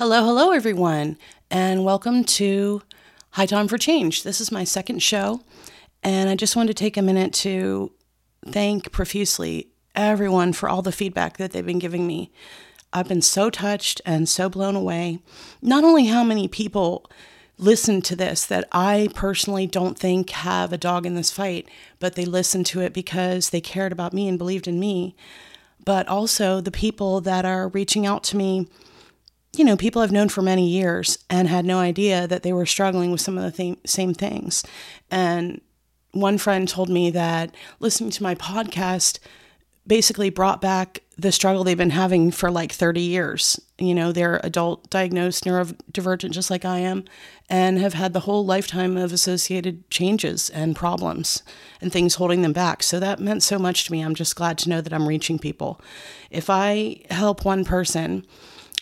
Hello, hello, everyone, and welcome to High Time for Change. This is my second show, and I just wanted to take a minute to thank profusely everyone for all the feedback that they've been giving me. I've been so touched and so blown away. Not only how many people listen to this that I personally don't think have a dog in this fight, but they listened to it because they cared about me and believed in me, but also the people that are reaching out to me you know, people I've known for many years and had no idea that they were struggling with some of the th- same things. And one friend told me that listening to my podcast basically brought back the struggle they've been having for like 30 years. You know, they're adult diagnosed neurodivergent just like I am and have had the whole lifetime of associated changes and problems and things holding them back. So that meant so much to me. I'm just glad to know that I'm reaching people. If I help one person,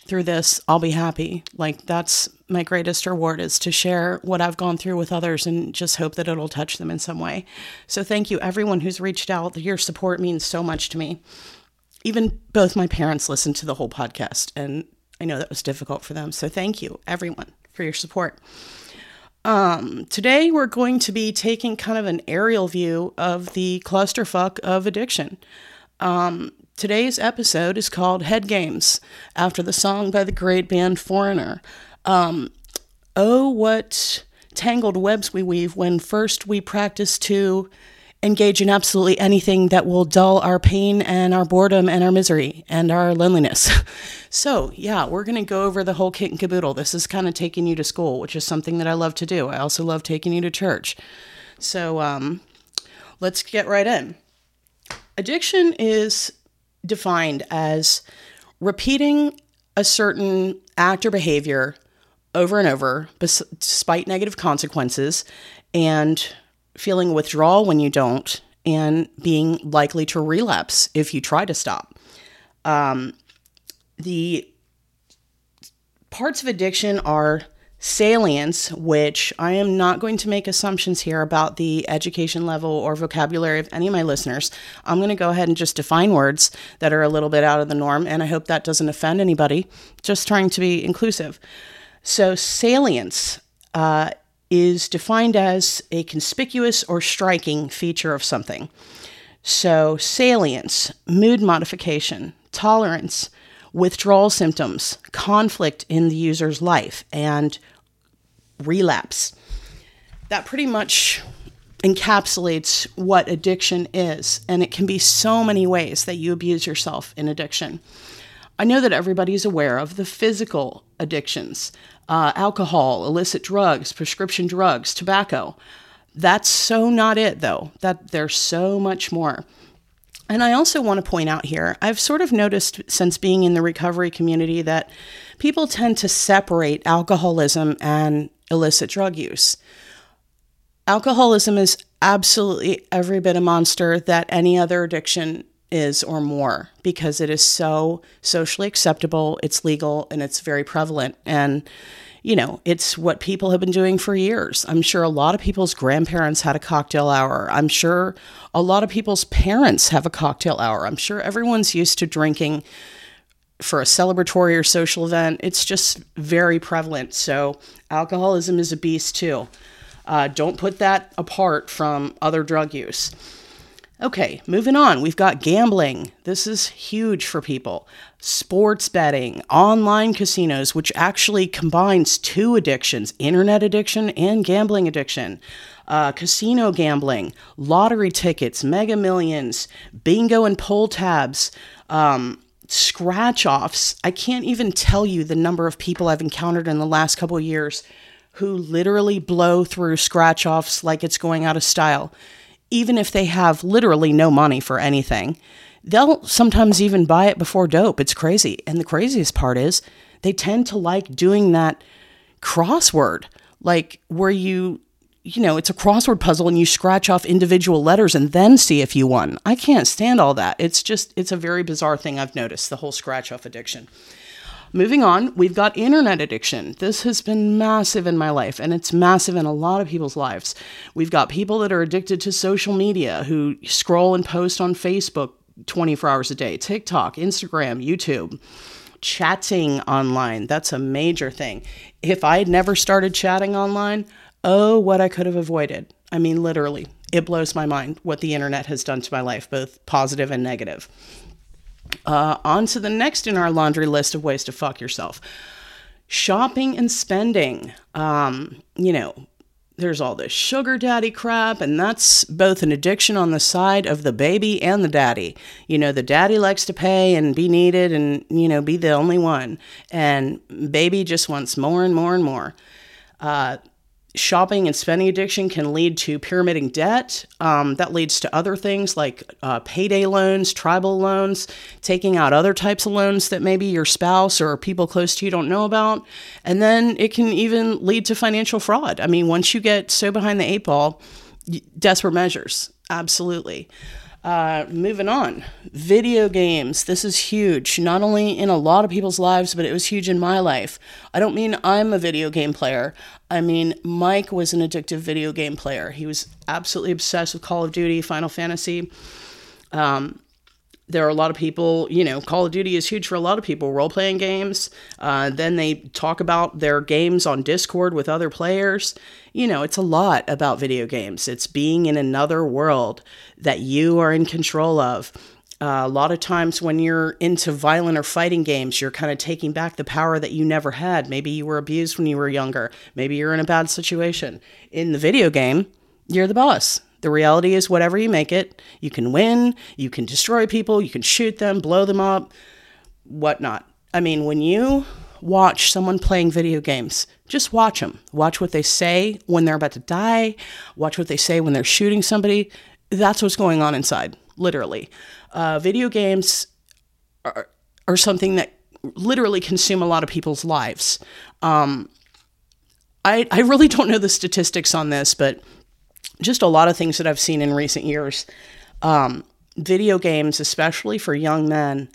through this, I'll be happy. Like that's my greatest reward is to share what I've gone through with others and just hope that it'll touch them in some way. So thank you everyone who's reached out. Your support means so much to me. Even both my parents listened to the whole podcast and I know that was difficult for them. So thank you everyone for your support. Um, today we're going to be taking kind of an aerial view of the clusterfuck of addiction. Um, Today's episode is called Head Games, after the song by the great band Foreigner. Um, oh, what tangled webs we weave when first we practice to engage in absolutely anything that will dull our pain and our boredom and our misery and our loneliness. so, yeah, we're going to go over the whole kit and caboodle. This is kind of taking you to school, which is something that I love to do. I also love taking you to church. So, um, let's get right in. Addiction is defined as repeating a certain act or behavior over and over, despite negative consequences, and feeling withdrawal when you don't, and being likely to relapse if you try to stop. Um, the parts of addiction are salience, which I am not going to make assumptions here about the education level or vocabulary of any of my listeners. I'm going to go ahead and just define words that are a little bit out of the norm, and I hope that doesn't offend anybody, just trying to be inclusive. So, salience uh, is defined as a conspicuous or striking feature of something. So, salience, mood modification, tolerance, withdrawal symptoms, conflict in the user's life, and relapse. That pretty much encapsulates what addiction is, and it can be so many ways that you abuse yourself in addiction. I know that everybody's aware of the physical addictions uh, alcohol, illicit drugs, prescription drugs, tobacco. That's so not it, though. That there's so much more. And I also want to point out here, I've sort of noticed since being in the recovery community that people tend to separate alcoholism and illicit drug use. Alcoholism is absolutely every bit a monster that any other addiction is or more because it is so socially acceptable, it's legal, and it's very prevalent. And you know, it's what people have been doing for years. I'm sure a lot of people's grandparents had a cocktail hour. I'm sure a lot of people's parents have a cocktail hour. I'm sure everyone's used to drinking for a celebratory or social event. It's just very prevalent. So, alcoholism is a beast too. Uh, don't put that apart from other drug use. Okay, moving on. We've got gambling. This is huge for people. Sports betting, online casinos, which actually combines two addictions internet addiction and gambling addiction. Uh, casino gambling, lottery tickets, mega millions, bingo and pull tabs, um, scratch offs. I can't even tell you the number of people I've encountered in the last couple years who literally blow through scratch offs like it's going out of style even if they have literally no money for anything. They'll sometimes even buy it before dope. It's crazy. And the craziest part is they tend to like doing that crossword, like where you, you know, it's a crossword puzzle and you scratch off individual letters and then see if you won. I can't stand all that. It's just, it's a very bizarre thing I've noticed, the whole scratch off addiction. Moving on, we've got internet addiction. This has been massive in my life, and it's massive in a lot of people's lives. We've got people that are addicted to social media who scroll and post on Facebook 24 hours a day, TikTok, Instagram, YouTube. chatting online. That's a major thing. If I had never started chatting online, oh, what I could have avoided. I mean, literally, it blows my mind what the internet has done to my life, both positive and negative. Uh, on to the next in our laundry list of ways to fuck yourself shopping and spending. Um, you know, there's all this sugar daddy crap, and that's both an addiction on the side of the baby and the daddy. You know, the daddy likes to pay and be needed and, you know, be the only one. And baby just wants more and more and more. Uh, shopping and spending addiction can lead to pyramiding debt. Um, that leads to other things like uh, payday loans, tribal loans, taking out other types of loans that maybe your spouse or people close to you don't know about. And then it can even lead to financial fraud. I mean, once you get so behind the eight ball, desperate measures. Absolutely. Uh, moving on, video games. This is huge, not only in a lot of people's lives, but it was huge in my life. I don't mean I'm a video game player. I mean, Mike was an addictive video game player. He was absolutely obsessed with Call of Duty, Final Fantasy. Um, there are a lot of people, you know, Call of Duty is huge for a lot of people, role playing games. Uh, then they talk about their games on Discord with other players. You know, it's a lot about video games. It's being in another world that you are in control of. Uh, a lot of times when you're into violent or fighting games, you're kind of taking back the power that you never had. Maybe you were abused when you were younger. Maybe you're in a bad situation. In the video game, you're the boss. The reality is, whatever you make it, you can win, you can destroy people, you can shoot them, blow them up, whatnot. I mean, when you watch someone playing video games, just watch them. Watch what they say when they're about to die, watch what they say when they're shooting somebody. That's what's going on inside, literally. Uh, video games are, are something that literally consume a lot of people's lives. Um, I, I really don't know the statistics on this, but just a lot of things that I've seen in recent years. Um, video games, especially for young men,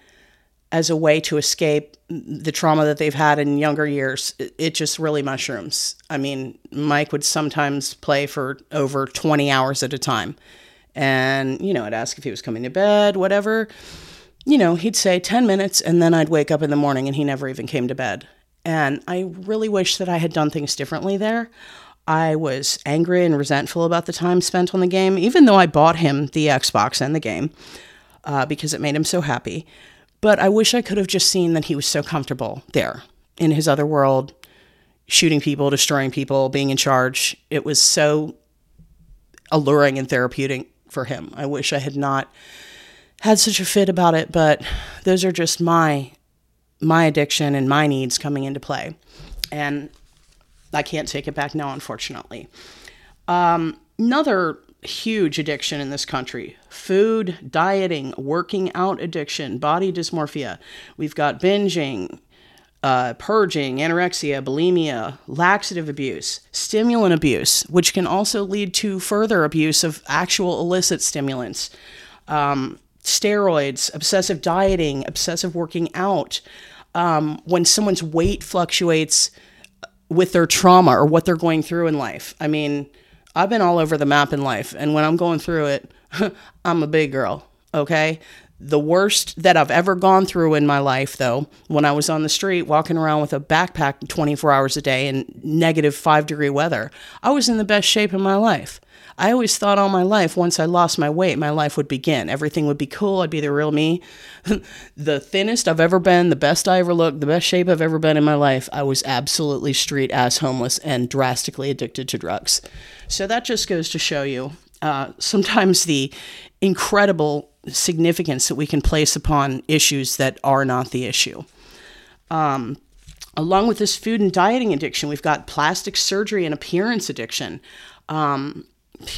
as a way to escape the trauma that they've had in younger years, it, it just really mushrooms. I mean, Mike would sometimes play for over 20 hours at a time. And, you know, I'd ask if he was coming to bed, whatever. You know, he'd say 10 minutes, and then I'd wake up in the morning and he never even came to bed. And I really wish that I had done things differently there. I was angry and resentful about the time spent on the game, even though I bought him the Xbox and the game uh, because it made him so happy. But I wish I could have just seen that he was so comfortable there in his other world, shooting people, destroying people, being in charge. It was so alluring and therapeutic for him. I wish I had not had such a fit about it, but those are just my my addiction and my needs coming into play. And I can't take it back now, unfortunately. Um, another huge addiction in this country food, dieting, working out addiction, body dysmorphia. We've got binging, uh, purging, anorexia, bulimia, laxative abuse, stimulant abuse, which can also lead to further abuse of actual illicit stimulants, um, steroids, obsessive dieting, obsessive working out. Um, when someone's weight fluctuates with their trauma or what they're going through in life. I mean, I've been all over the map in life, and when I'm going through it, I'm a big girl, okay? The worst that I've ever gone through in my life, though, when I was on the street walking around with a backpack 24 hours a day in negative five degree weather, I was in the best shape in my life. I always thought all my life, once I lost my weight, my life would begin. Everything would be cool. I'd be the real me. the thinnest I've ever been, the best I ever looked, the best shape I've ever been in my life. I was absolutely street ass homeless and drastically addicted to drugs. So that just goes to show you uh, sometimes the incredible significance that we can place upon issues that are not the issue. Um, along with this food and dieting addiction, we've got plastic surgery and appearance addiction. Um,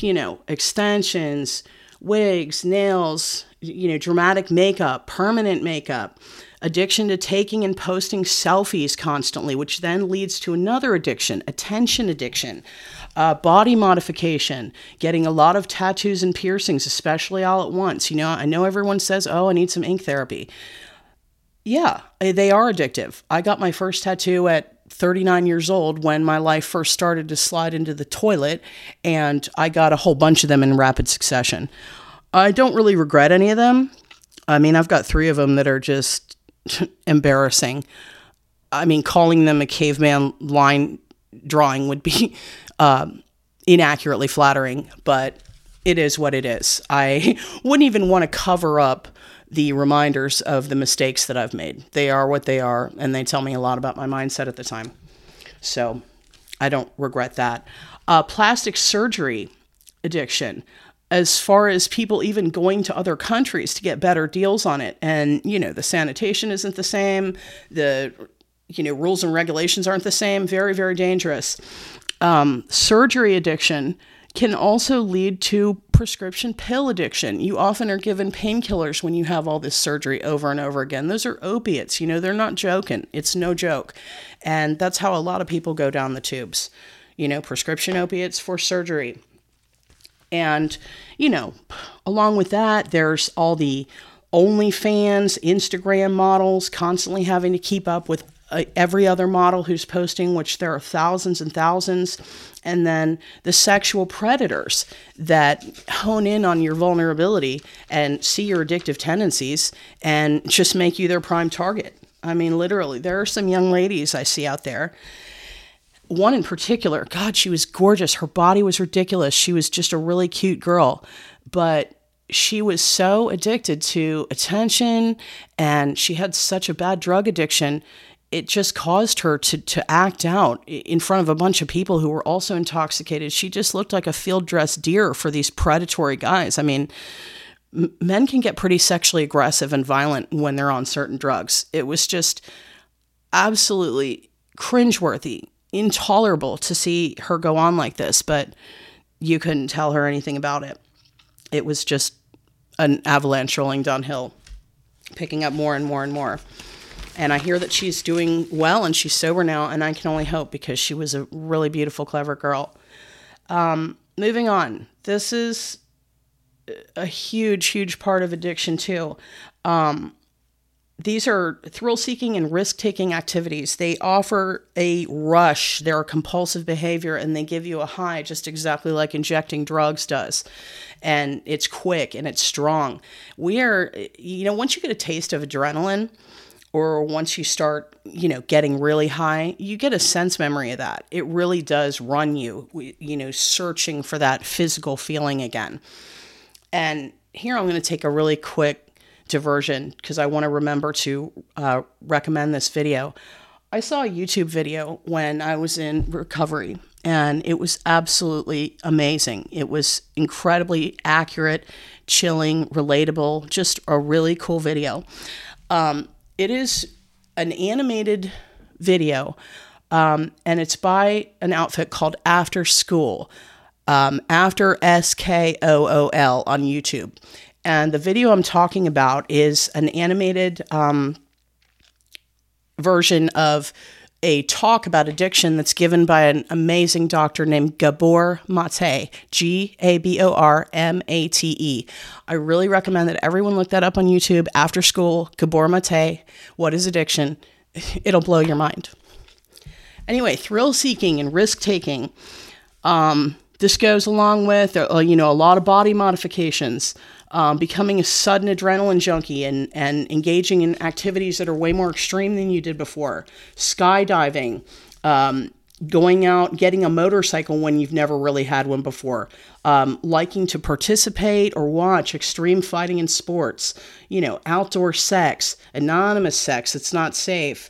you know, extensions, wigs, nails, you know, dramatic makeup, permanent makeup, addiction to taking and posting selfies constantly, which then leads to another addiction, attention addiction, uh, body modification, getting a lot of tattoos and piercings, especially all at once. You know, I know everyone says, oh, I need some ink therapy. Yeah, they are addictive. I got my first tattoo at 39 years old when my life first started to slide into the toilet, and I got a whole bunch of them in rapid succession. I don't really regret any of them. I mean, I've got three of them that are just embarrassing. I mean, calling them a caveman line drawing would be uh, inaccurately flattering, but it is what it is. I wouldn't even want to cover up the reminders of the mistakes that I've made. They are what they are, and they tell me a lot about my mindset at the time. So I don't regret that. Uh, plastic surgery addiction as far as people even going to other countries to get better deals on it and you know the sanitation isn't the same the you know rules and regulations aren't the same very very dangerous um, surgery addiction can also lead to prescription pill addiction. You often are given painkillers when you have all this surgery over and over again. Those are opiates, you know, they're not joking. It's no joke. And that's how a lot of people go down the tubes. You know, prescription opiates for surgery. And, you know, along with that, there's all the OnlyFans, Instagram models constantly having to keep up with uh, every other model who's posting, which there are thousands and thousands, and then the sexual predators that hone in on your vulnerability and see your addictive tendencies and just make you their prime target. I mean, literally, there are some young ladies I see out there. One in particular, God, she was gorgeous. Her body was ridiculous. She was just a really cute girl. But she was so addicted to attention and she had such a bad drug addiction it just caused her to to act out in front of a bunch of people who were also intoxicated. She just looked like a field dressed deer for these predatory guys. I mean, men can get pretty sexually aggressive and violent when they're on certain drugs. It was just absolutely cringeworthy, intolerable to see her go on like this, but you couldn't tell her anything about it. It was just an avalanche rolling downhill, picking up more and more and more and I hear that she's doing well and she's sober now, and I can only hope because she was a really beautiful, clever girl. Um, moving on, this is a huge, huge part of addiction too. Um, these are thrill seeking and risk taking activities. They offer a rush. They're a compulsive behavior and they give you a high, just exactly like injecting drugs does. And it's quick and it's strong. We are, you know, once you get a taste of adrenaline, or once you start, you know, getting really high, you get a sense memory of that. It really does run you, you know, searching for that physical feeling again. And here I'm going to take a really quick diversion because I want to remember to uh, recommend this video. I saw a YouTube video when I was in recovery, and it was absolutely amazing. It was incredibly accurate, chilling, relatable, just a really cool video. Um, it is an animated video, um, and it's by an outfit called After Skool, um, After S K O O L on YouTube. And the video I'm talking about is an animated um, version of a talk about addiction that's given by an amazing doctor named Gabor Mate, G A B O R M A T E. I really recommend that everyone look that up on YouTube After Skool. Gabor Mate, What is Addiction? It'll blow your mind. Anyway, thrill seeking and risk taking. Um, this goes along with, uh, you know, a lot of body modifications um, becoming a sudden adrenaline junkie and, and engaging in activities that are way more extreme than you did before, skydiving, um, going out, getting a motorcycle when you've never really had one before, um, liking to participate or watch extreme fighting in sports, you know, outdoor sex, anonymous sex, it's not safe.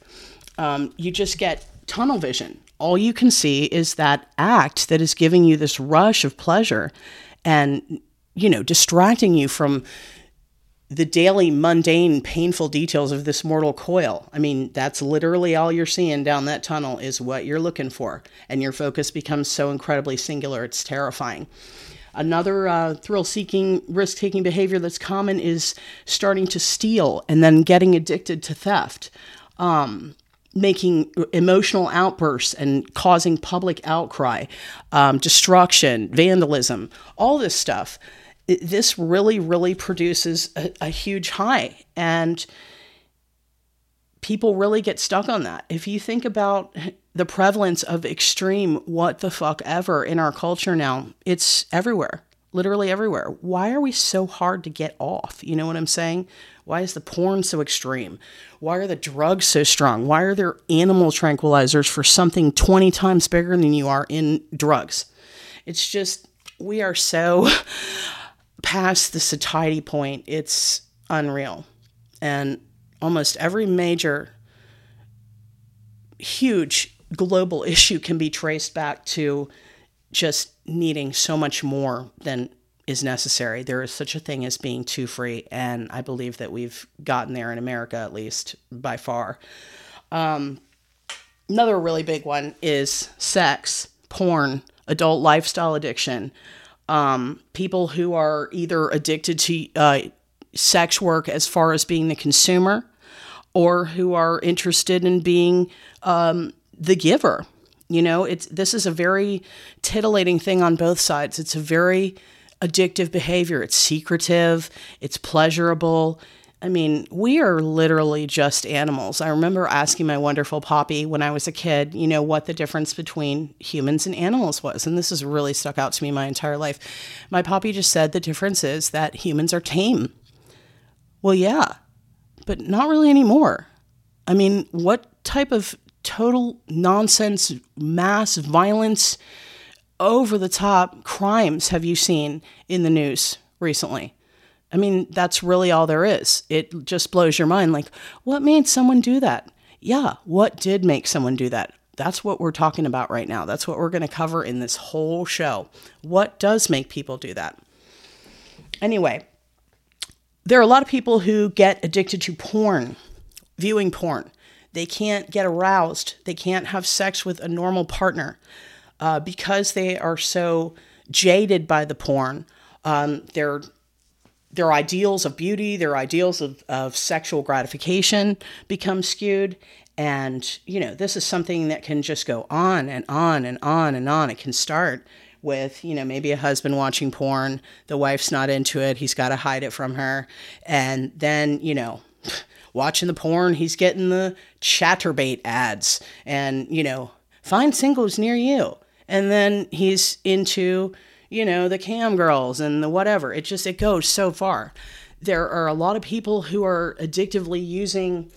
Um, you just get tunnel vision. All you can see is that act that is giving you this rush of pleasure. And you know, distracting you from the daily mundane painful details of this mortal coil. I mean, that's literally all you're seeing down that tunnel is what you're looking for, and your focus becomes so incredibly singular, it's terrifying. Another uh, thrill seeking, risk taking behavior that's common is starting to steal and then getting addicted to theft. Um, making emotional outbursts and causing public outcry, um, destruction, vandalism, all this stuff this really, really produces a, a huge high. And people really get stuck on that. If you think about the prevalence of extreme what the fuck ever in our culture now, it's everywhere. literally everywhere. Why are we so hard to get off? You know what I'm saying? Why is the porn so extreme? Why are the drugs so strong? Why are there animal tranquilizers for something 20 times bigger than you are in drugs? It's just, we are so past the satiety point. It's unreal. And almost every major, huge global issue can be traced back to just needing so much more than is necessary. There is such a thing as being too free, and I believe that we've gotten there in America, at least by far. Um, another really big one is sex, porn, adult lifestyle addiction. Um, people who are either addicted to uh, sex work as far as being the consumer, or who are interested in being um, the giver. You know, it's this is a very titillating thing on both sides. It's a very addictive behavior. It's secretive, it's pleasurable. I mean, we are literally just animals. I remember asking my wonderful Poppy when I was a kid, you know, what the difference between humans and animals was. And this has really stuck out to me my entire life. My Poppy just said the difference is that humans are tame. Well, yeah, but not really anymore. I mean, what type of total nonsense, mass violence, over the top crimes have you seen in the news recently? I mean, that's really all there is. It just blows your mind. Like, what made someone do that? Yeah, what did make someone do that? That's what we're talking about right now. That's what we're going to cover in this whole show. What does make people do that? Anyway, there are a lot of people who get addicted to porn, viewing porn. They can't get aroused, they can't have sex with a normal partner uh, because they are so jaded by the porn. Um, their their ideals of beauty, their ideals of, of sexual gratification become skewed. And, you know, this is something that can just go on and on and on and on. It can start with, you know, maybe a husband watching porn, the wife's not into it, he's got to hide it from her. And then, you know, watching the porn, he's getting the Chaturbate ads and, you know, find singles near you and then he's into you know the cam girls and the whatever. It just it goes so far. There are a lot of people who are addictively using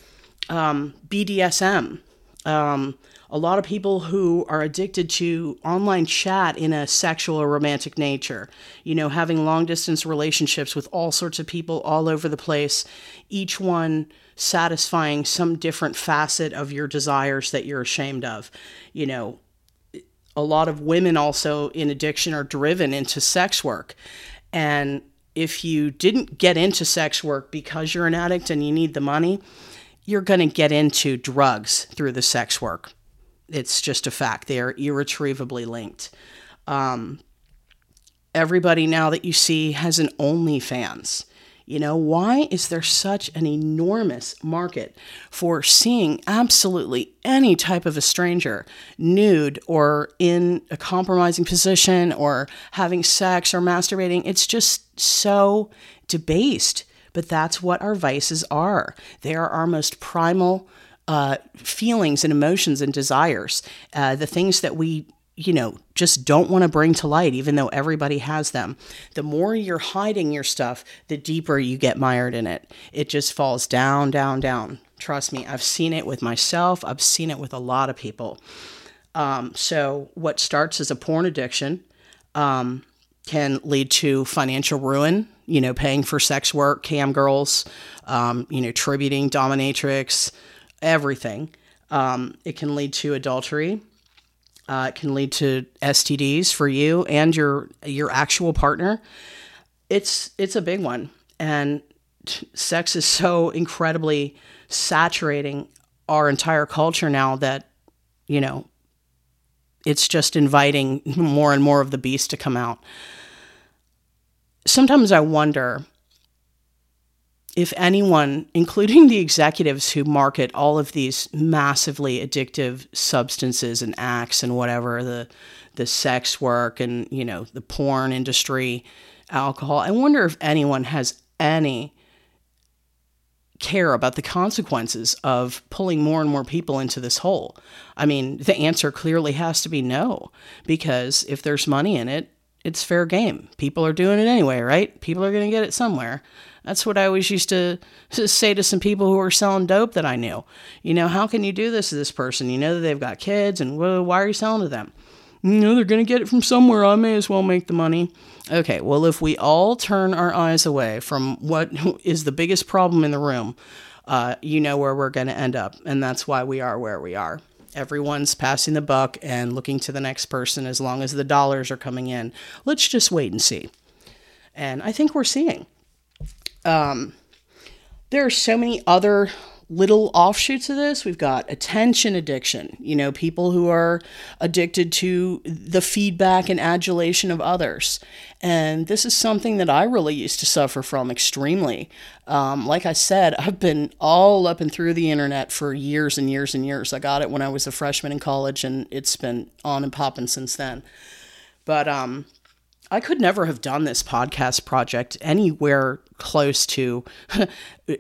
um, bdsm um, a lot of people who are addicted to online chat in a sexual or romantic nature you know having long distance relationships with all sorts of people all over the place each one satisfying some different facet of your desires that you're ashamed of you know a lot of women also in addiction are driven into sex work. And if you didn't get into sex work because you're an addict and you need the money, you're going to get into drugs through the sex work. It's just a fact. They are irretrievably linked. Um, everybody now that you see has an OnlyFans. You know, why is there such an enormous market for seeing absolutely any type of a stranger nude or in a compromising position or having sex or masturbating? It's just so debased. But that's what our vices are. They are our most primal uh, feelings and emotions and desires, uh, the things that we you know, just don't want to bring to light, even though everybody has them. The more you're hiding your stuff, the deeper you get mired in it. It just falls down, down, down. Trust me, I've seen it with myself, I've seen it with a lot of people. Um, so, what starts as a porn addiction um, can lead to financial ruin, you know, paying for sex work, cam girls, um, you know, tributing, dominatrix, everything. Um, it can lead to adultery uh, it can lead to STDs for you and your your actual partner. It's it's a big one, and sex is so incredibly saturating our entire culture now that you know it's just inviting more and more of the beast to come out. Sometimes I wonder if anyone, including the executives who market all of these massively addictive substances and acts and whatever, the the sex work and you know the porn industry, alcohol, I wonder if anyone has any care about the consequences of pulling more and more people into this hole. I mean, the answer clearly has to be no, because if there's money in it, It's fair game. People are doing it anyway, right? People are going to get it somewhere. That's what I always used to, say to some people who were selling dope that I knew. You know, how can you do this to this person? You know that they've got kids, and well, why are you selling to them? You know, they're going to get it from somewhere. I may as well make the money. Okay, well, if we all turn our eyes away from what is the biggest problem in the room, uh, you know where we're going to end up. And that's why we are where we are. Everyone's passing the buck and looking to the next person as long as the dollars are coming in. Let's just wait and see. And I think we're seeing. Um, there are so many other little offshoots of this. We've got attention addiction, you know, people who are addicted to the feedback and adulation of others. And this is something that I really used to suffer from extremely. Um, like I said, I've been all up and through the internet for years and years and years. I got it when I was a freshman in college, and it's been on and popping since then. But um, I could never have done this podcast project anywhere close to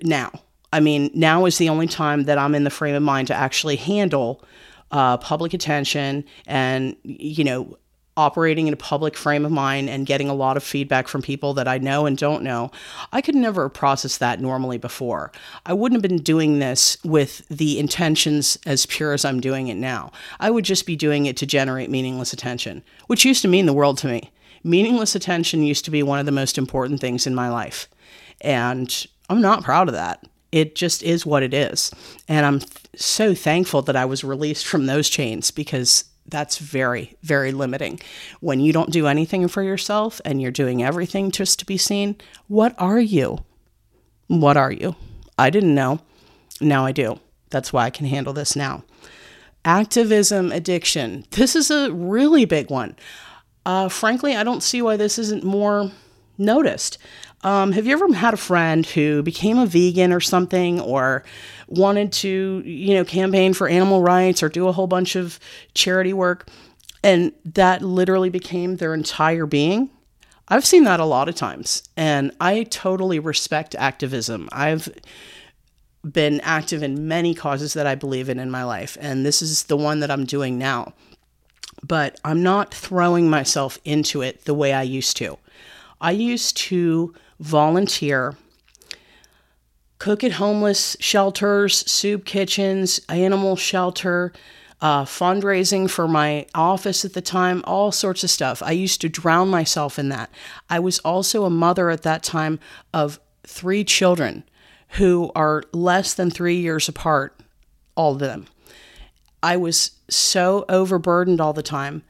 now. I mean, now is the only time that I'm in the frame of mind to actually handle uh, public attention and, you know, operating in a public frame of mind and getting a lot of feedback from people that I know and don't know. I could never process that normally before. I wouldn't have been doing this with the intentions as pure as I'm doing it now. I would just be doing it to generate meaningless attention, which used to mean the world to me. Meaningless attention used to be one of the most important things in my life. And I'm not proud of that it just is what it is. And I'm th- so thankful that I was released from those chains because that's very, very limiting. When you don't do anything for yourself and you're doing everything just to be seen, what are you? What are you? I didn't know. Now I do. That's why I can handle this now. Activism addiction. This is a really big one. Uh, frankly, I don't see why this isn't more noticed. Um, have you ever had a friend who became a vegan or something, or wanted to, you know, campaign for animal rights or do a whole bunch of charity work, and that literally became their entire being? I've seen that a lot of times, and I totally respect activism. I've been active in many causes that I believe in in my life, and this is the one that I'm doing now. But I'm not throwing myself into it the way I used to. I used to volunteer, cook at homeless shelters, soup kitchens, animal shelter, uh, fundraising for my office at the time, all sorts of stuff. I used to drown myself in that. I was also a mother at that time of three children who are less than three years apart, all of them. I was so overburdened all the time,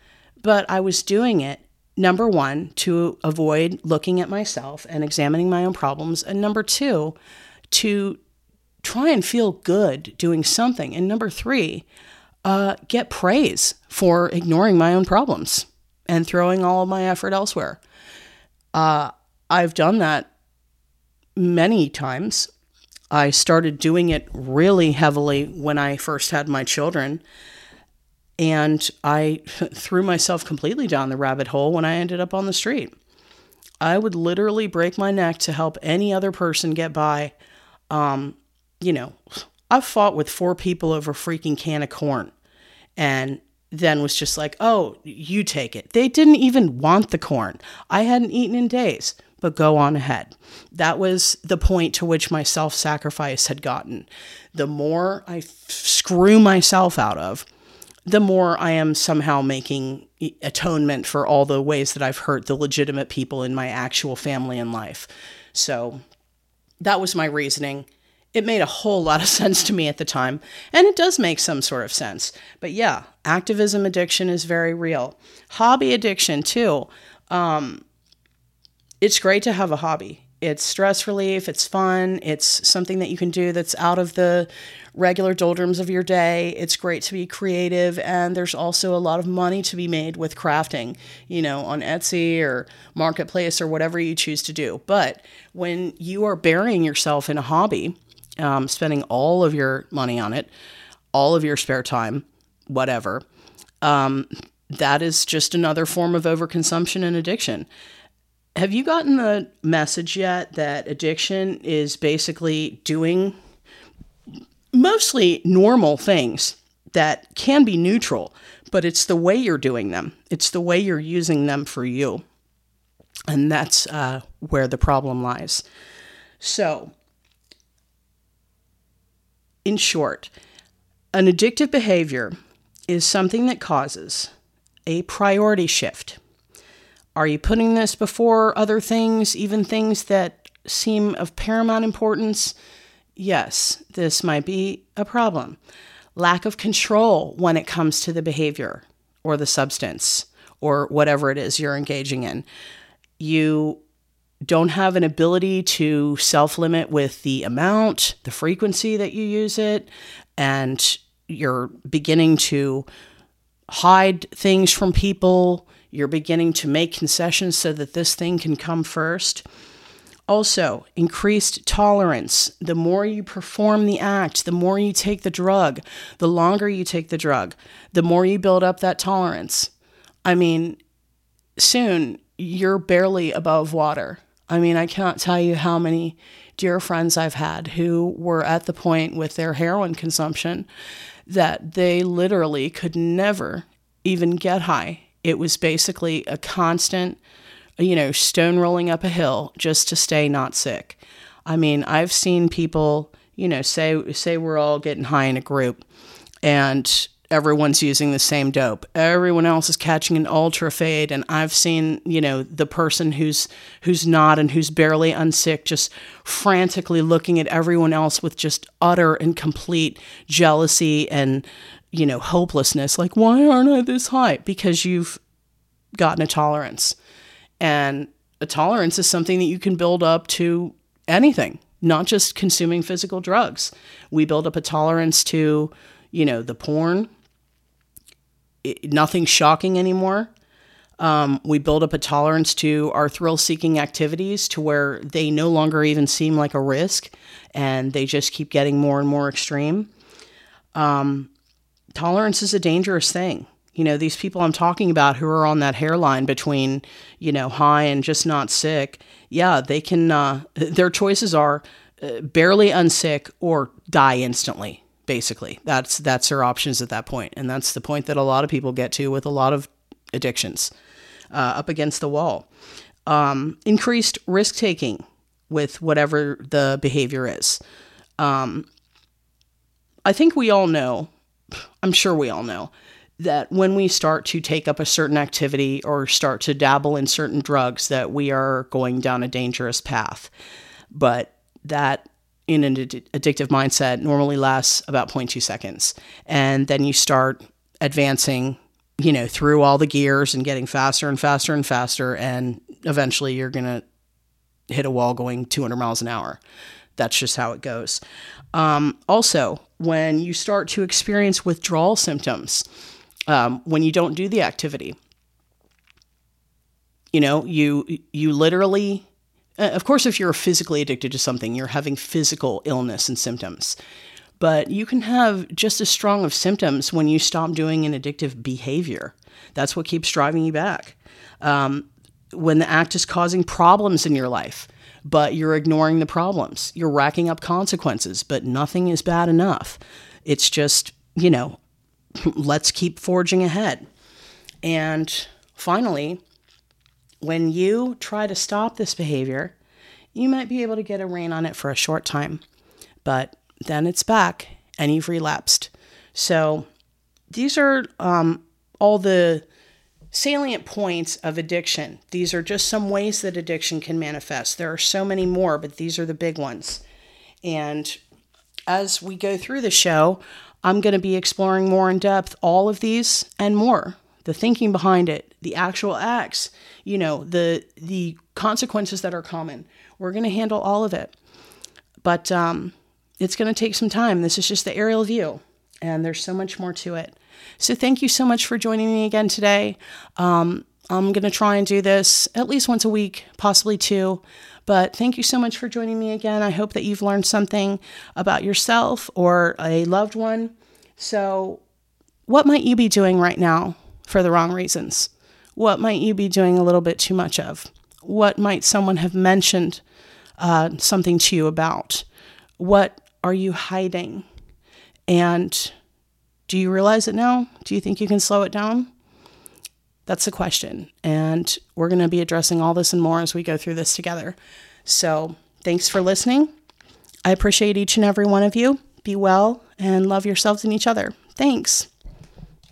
but I was doing it number one, to avoid looking at myself and examining my own problems. And number two, to try and feel good doing something. And number three, uh, get praise for ignoring my own problems and throwing all of my effort elsewhere. Uh, I've done that many times. I started doing it really heavily when I first had my children. And I threw myself completely down the rabbit hole when I ended up on the street. I would literally break my neck to help any other person get by. Um, you know, I've fought with four people over a freaking can of corn and then was just like, oh, you take it. They didn't even want the corn. I hadn't eaten in days, but go on ahead. That was the point to which my self sacrifice had gotten. The more I f- screw myself out of, the more I am somehow making atonement for all the ways that I've hurt the legitimate people in my actual family and life. So that was my reasoning. It made a whole lot of sense to me at the time, and it does make some sort of sense. But yeah, activism addiction is very real. Hobby addiction, too. Um, it's great to have a hobby. It's stress relief, it's fun, it's something that you can do that's out of the regular doldrums of your day. It's great to be creative, and there's also a lot of money to be made with crafting, you know, on Etsy or Marketplace or whatever you choose to do. But when you are burying yourself in a hobby, um, spending all of your money on it, all of your spare time, whatever, um, that is just another form of overconsumption and addiction have you gotten the message yet that addiction is basically doing mostly normal things that can be neutral, but it's the way you're doing them, it's the way you're using them for you. And that's uh, where the problem lies. So, in short, an addictive behavior is something that causes a priority shift. Are you putting this before other things, even things that seem of paramount importance? Yes, this might be a problem. Lack of control when it comes to the behavior or the substance or whatever it is you're engaging in. You don't have an ability to self limit with the amount, the frequency that you use it, and you're beginning to hide things from people. You're beginning to make concessions so that this thing can come first. Also, increased tolerance. The more you perform the act, the more you take the drug, the longer you take the drug, the more you build up that tolerance. I mean, soon you're barely above water. I mean, I cannot tell you how many dear friends I've had who were at the point with their heroin consumption that they literally could never even get high. It was basically a constant you know, stone rolling up a hill just to stay not sick. I mean, I've seen people, you know, say say we're all getting high in a group and everyone's using the same dope. Everyone else is catching an ultra fade and I've seen, you know, the person who's who's not and who's barely unsick just frantically looking at everyone else with just utter and complete jealousy and you know, hopelessness like why aren't I this high? Because you've gotten a tolerance. And a tolerance is something that you can build up to anything, not just consuming physical drugs. We build up a tolerance to, you know, the porn. It, nothing shocking anymore. Um, we build up a tolerance to our thrill seeking activities to where they no longer even seem like a risk and they just keep getting more and more extreme. Um, tolerance is a dangerous thing you know, these people I'm talking about who are on that hairline between, you know, high and just not sick, yeah, they can, uh, their choices are uh, barely unsick or die instantly. Basically, that's that's their options at that point, and that's the point that a lot of people get to with a lot of addictions, uh, up against the wall. Um, increased risk taking with whatever the behavior is. Um, I think we all know, I'm sure we all know, that when we start to take up a certain activity or start to dabble in certain drugs that we are going down a dangerous path but that in an addictive mindset normally lasts about 0.2 seconds. And then you start advancing you know through all the gears and getting faster and faster and faster. And eventually you're going to hit a wall going 200 miles an hour. That's just how it goes. Um, also when you start to experience withdrawal symptoms um, when you don't do the activity. You know, you you literally, uh, of course, if you're physically addicted to something, you're having physical illness and symptoms. But you can have just as strong of symptoms when you stop doing an addictive behavior. That's what keeps driving you back. Um, when the act is causing problems in your life, but you're ignoring the problems. You're racking up consequences, but nothing is bad enough. It's just, you know, let's keep forging ahead. And finally, when you try to stop this behavior, you might be able to get a rein on it for a short time, but then it's back and you've relapsed. So these are um, all the salient points of addiction. These are just some ways that addiction can manifest. There are so many more, but these are the big ones. And as we go through the show, I'm going to be exploring more in depth all of these and more. The thinking behind it, the actual acts, you know, the the consequences that are common. We're going to handle all of it. But um, it's going to take some time. This is just the aerial view, and there's so much more to it. So thank you so much for joining me again today. Um, I'm going to try and do this at least once a week, possibly two. But thank you so much for joining me again. I hope that you've learned something about yourself or a loved one. So, what might you be doing right now for the wrong reasons? What might you be doing a little bit too much of? What might someone have mentioned uh, something to you about? What are you hiding? And do you realize it now? Do you think you can slow it down? That's the question. And we're going to be addressing all this and more as we go through this together. So, thanks for listening. I appreciate each and every one of you. Be well and love yourselves and each other. Thanks.